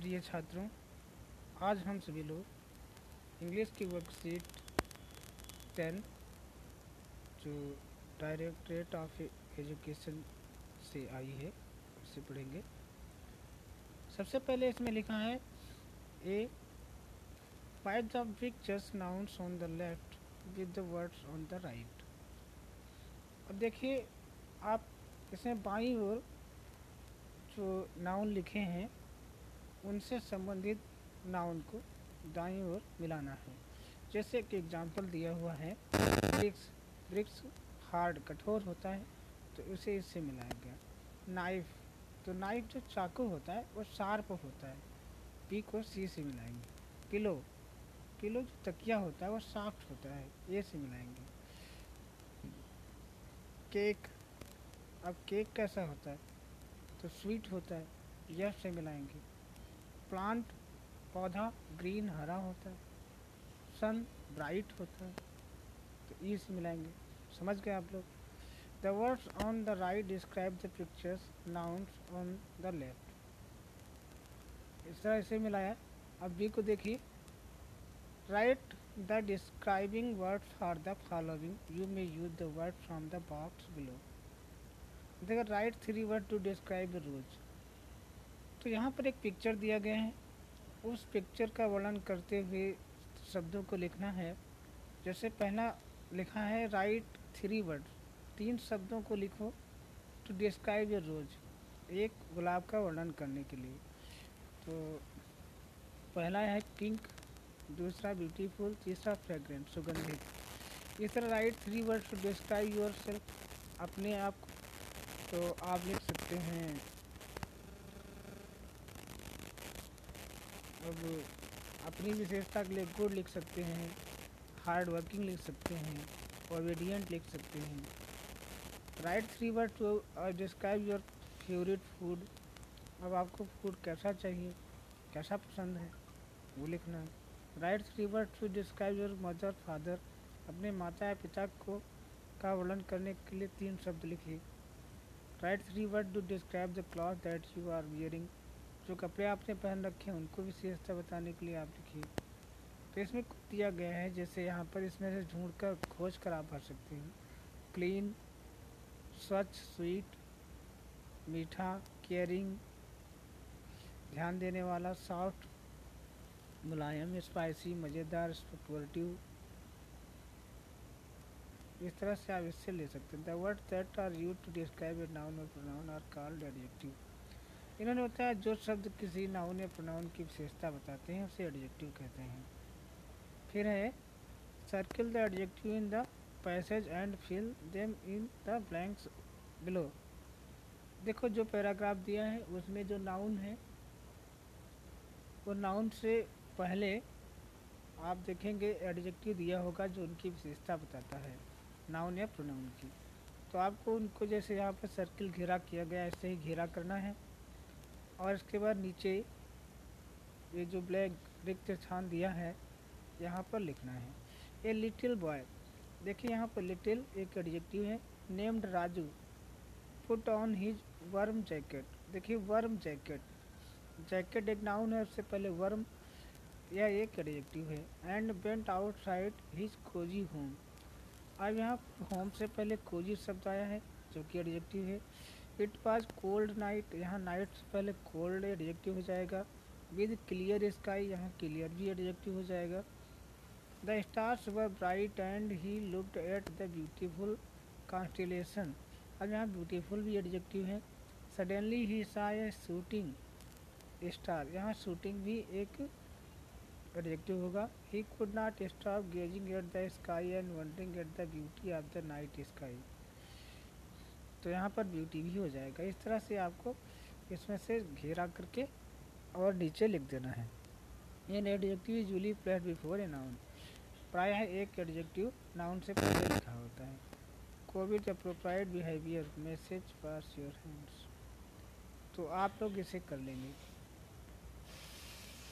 प्रिय छात्रों, आज हम सभी लोग इंग्लिश की वर्कशीट टेन जो डायरेक्टरेट ऑफ़ एजुकेशन से आई है उससे पढ़ेंगे। सबसे पहले इसमें लिखा है A by the pictures nouns on the left with the words on the right अब देखिए, आप इसमें बाई और जो नाउन लिखे हैं उनसे संबंधित नाउन को दाई ओर मिलाना है। जैसे कि एग्जांपल दिया हुआ है, ब्रिक्स ब्रिक्स हार्ड कठोर होता है तो उसे इससे मिलाया गया। नाइफ तो नाइफ जो चाकू होता है, वो शार्प होता है। पी को सी से मिलाएँगे। पिलो पिलो जो तकिया होता है, वो सॉफ्ट होता है ए से मिलाएँगे। केक अब केक कैसा होता है? तो स्वीट होता है यह से मिलाएँगे। प्लांट, पौधा ग्रीन, हरा होता है। सन ब्राइट होता है। तो ई से मिलाएँगे। समझ गए आप लोग? The words on the right describe the pictures nouns on the left इस तरह से मिलाया। अब बी को देखिए। Write the describing words for the following you may use the word from the box below देखो write three word to describe rose तो यहाँ पर एक पिक्चर दिया गया है। उस पिक्चर का वर्णन करते हुए शब्दों को लिखना है। जैसे पहला लिखा है राइट थ्री वर्ड तीन शब्दों को लिखो टू डिस्क्राइब योर रोज। एक, गुलाब का वर्णन करने के लिए। तो पहला है पिंक दूसरा ब्यूटीफुल तीसरा फ्रेग्रेंट सुगंधित। इस तरह write three word to describe yourself अपने आप को। तो आप लिख सकते हैं अब अपनी विशेषता के लिए गुड लिख सकते हैं हार्ड वर्किंग लिख सकते हैं ओबीडियंट लिख सकते हैं। Write three word to describe your favourite food अब आपको फ़ूड कैसा चाहिए, कैसा पसंद है, वो लिखना है। Write three word to describe your mother father अपने माता या पिता को, का वर्णन करने के लिए तीन शब्द लिखिए। Write three word to describe the cloth that you are wearing जो कपड़े आपने पहन रखे हैं, उनको विशेषता बताने के लिए आप लिखिए। तो इसमें दिया गया है, जैसे यहाँ पर इसमें से ढूंढ कर, खोज कर आप भर सकते हैं। क्लीन स्वच्छ स्वीट मीठा केयरिंग ध्यान देने वाला सॉफ्ट मुलायम स्पाइसी मज़ेदार स्पोर्टिव इस तरह से आप इससे ले सकते हैं। The word that are use to describe a noun और प्रोनाउन आर कॉल्ड एडजेक्टिव इन्होंने बताया, जो शब्द किसी नाउन या प्रोनाउन की विशेषता बताते हैं, उसे एडजेक्टिव कहते हैं। फिर है circle the adjective in the passage and fill them in the blanks below देखो, जो पैराग्राफ दिया है, उसमें जो नाउन है, वो नाउन से पहले आप देखेंगे एडजेक्टिव दिया होगा, जो उनकी विशेषता बताता है नाउन या प्रोनाउन की। तो आपको उनको जैसे यहाँ पर सर्किल घेरा किया गया, ऐसे ही घेरा करना है। और इसके बाद नीचे ये जो ब्लैक रिक्त स्थान दिया है, यहाँ पर लिखना है। ए लिटिल बॉय, देखिए यहाँ पर लिटिल एक एडजेक्टिव है named Raju. Put on his warm jacket देखिए वर्म जैकेट जैकेट एक नाउन है, उससे पहले वर्म यह एक एडजेक्टिव है। And went outside his cosy home अब यहाँ होम से पहले कोजी शब्द आया है, जो कि एडजेक्टिव है। इट वाज कोल्ड नाइट यहाँ नाइट से पहले कोल्ड एडजेक्टिव हो जाएगा। विद क्लियर स्काई यहाँ क्लियर भी एडजेक्टिव हो जाएगा। The stars were bright and he looked at the beautiful constellation अब यहाँ ब्यूटीफुल भी एडजेक्टिव है। सडनली ही सा शूटिंग स्टार यहाँ शूटिंग भी एक एडजेक्टिव होगा। He could not stop gazing at the sky and wondering at the beauty of the night sky तो यहाँ पर ब्यूटी भी हो जाएगा। इस तरह से आपको इसमें से घेरा करके और नीचे लिख देना है। An adjective usually placed before a noun प्रायः एक एडजेक्टिव नाउन से पहले लिखा होता है। Covid appropriate behaviour message pass your hands तो आप लोग इसे कर लेंगे।